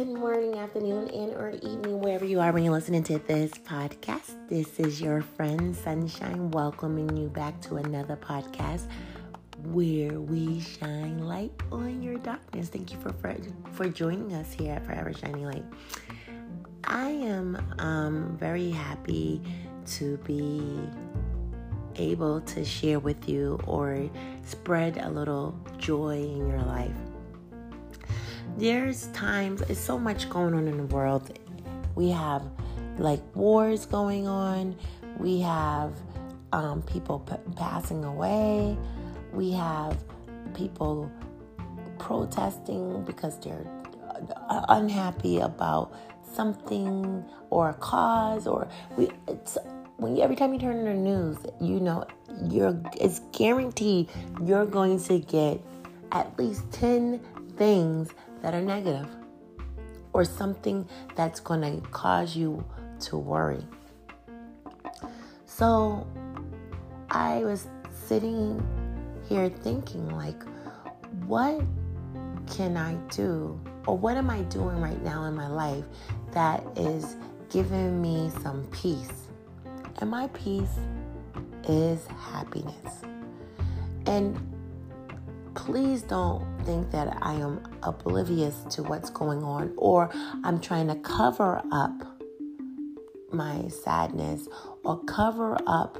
Good morning, afternoon, and or evening, wherever you are when you're listening to this podcast. This is your friend Sunshine welcoming you back to another podcast where we shine light on your darkness. Thank you for for, for joining us here at Forever Shining Light. I am um, very happy to be able to share with you or spread a little joy in your life. There's times, it's so much going on in the world. We have like wars going on, we have um, people p- passing away, we have people protesting because they're uh, unhappy about something or a cause or we it's when you, every time you turn on the news, you know you're it's guaranteed you're going to get at least 10 things that are negative or something that's going to cause you to worry. So I was sitting here thinking like what can I do or what am I doing right now in my life that is giving me some peace? And my peace is happiness. And please don't think that I am oblivious to what's going on or I'm trying to cover up my sadness or cover up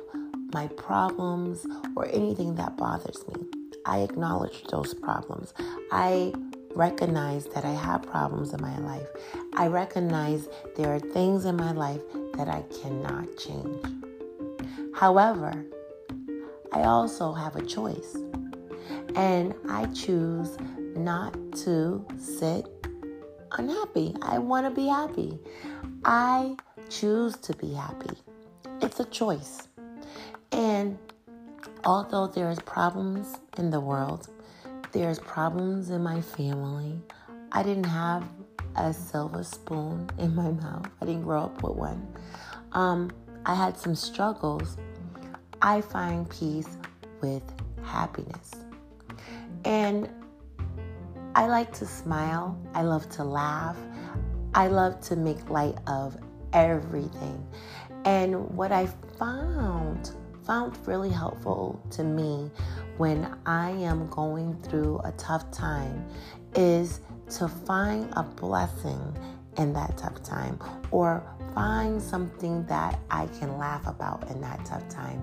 my problems or anything that bothers me. I acknowledge those problems. I recognize that I have problems in my life. I recognize there are things in my life that I cannot change. However, I also have a choice. And I choose not to sit unhappy. I want to be happy. I choose to be happy. It's a choice. And although there's problems in the world, there's problems in my family. I didn't have a silver spoon in my mouth. I didn't grow up with one. Um, I had some struggles. I find peace with happiness. And I like to smile. I love to laugh. I love to make light of everything. And what I found found really helpful to me when I am going through a tough time is to find a blessing in that tough time or find something that I can laugh about in that tough time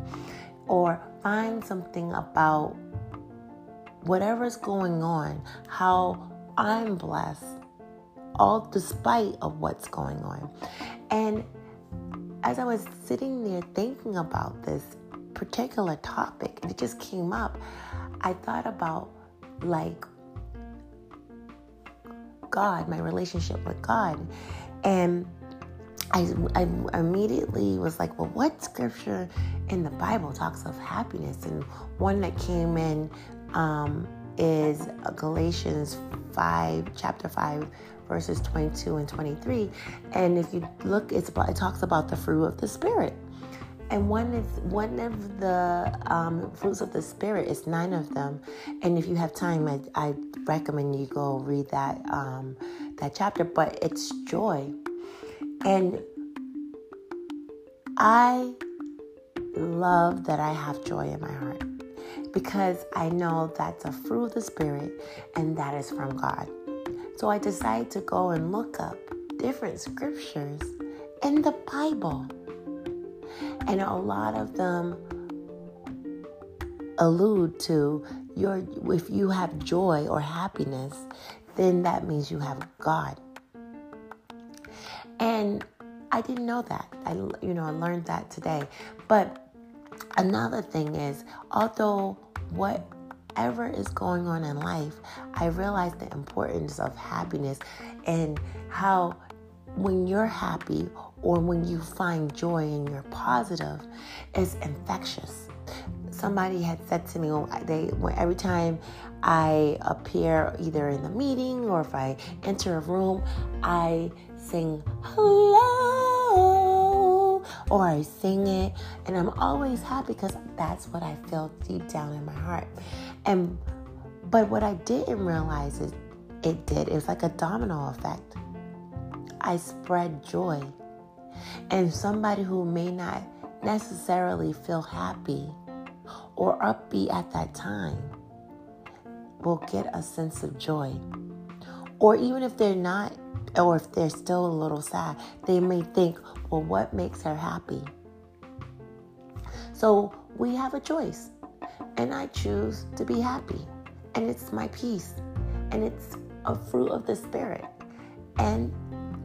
or find something about whatever's going on, how I'm blessed, all despite of what's going on. And as I was sitting there thinking about this particular topic, it just came up. I thought about like God, my relationship with God. And I, I immediately was like, well, what scripture in the Bible talks of happiness? And one that came in um, is Galatians 5, chapter 5, verses 22 and 23. And if you look, it's about, it talks about the fruit of the Spirit. And one is one of the um, fruits of the spirit is nine of them. And if you have time, I, I recommend you go read that um, that chapter. But it's joy, and I love that I have joy in my heart because I know that's a fruit of the Spirit and that is from God. So I decided to go and look up different scriptures in the Bible. And a lot of them allude to your if you have joy or happiness, then that means you have God. And I didn't know that. I you know, I learned that today. But another thing is although whatever is going on in life, I realize the importance of happiness and how when you're happy or when you find joy and you're positive, it's infectious. Somebody had said to me, oh, they every time I appear either in the meeting or if I enter a room, I sing hello or I sing it. And I'm always happy because that's what I feel deep down in my heart. And but what I didn't realize is it did. It was like a domino effect. I spread joy. And somebody who may not necessarily feel happy or upbeat at that time will get a sense of joy. Or even if they're not, or if they're still a little sad, they may think, well, what makes her happy? So we have a choice, and I choose to be happy, and it's my peace, and it's a fruit of the Spirit, and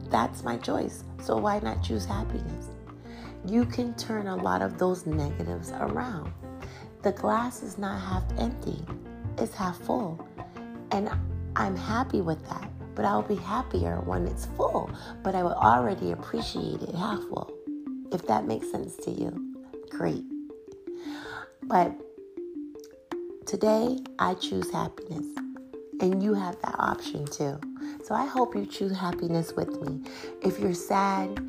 that's my choice. So why not choose happiness? You can turn a lot of those negatives around. The glass is not half empty, it's half full. And I'm happy with that. But I'll be happier when it's full. But I will already appreciate it half full. If that makes sense to you, great. But today, I choose happiness. And you have that option too. So I hope you choose happiness with me. If you're sad,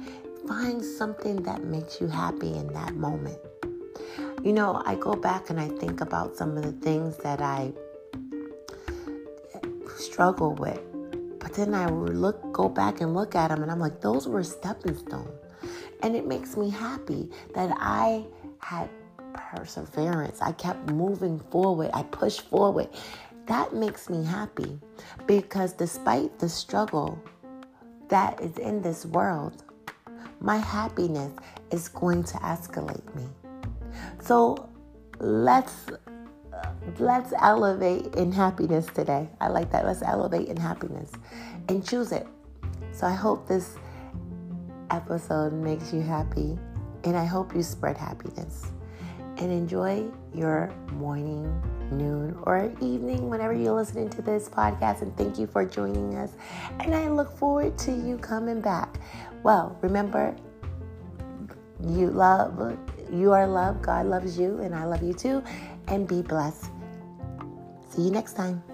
find something that makes you happy in that moment. You know, I go back and I think about some of the things that I struggle with. Then I would look, go back and look at them, and I'm like, those were stepping stones. And it makes me happy that I had perseverance. I kept moving forward. I pushed forward. That makes me happy because despite the struggle that is in this world, my happiness is going to escalate me. So let's let's elevate in happiness today. I like that. Let's elevate in happiness and choose it. So I hope this episode makes you happy and I hope you spread happiness and enjoy your morning, noon, or evening whenever you're listening to this podcast. And thank you for joining us. And I look forward to you coming back. Well, remember, you love, you are loved. God loves you, and I love you too. And be blessed. See you next time.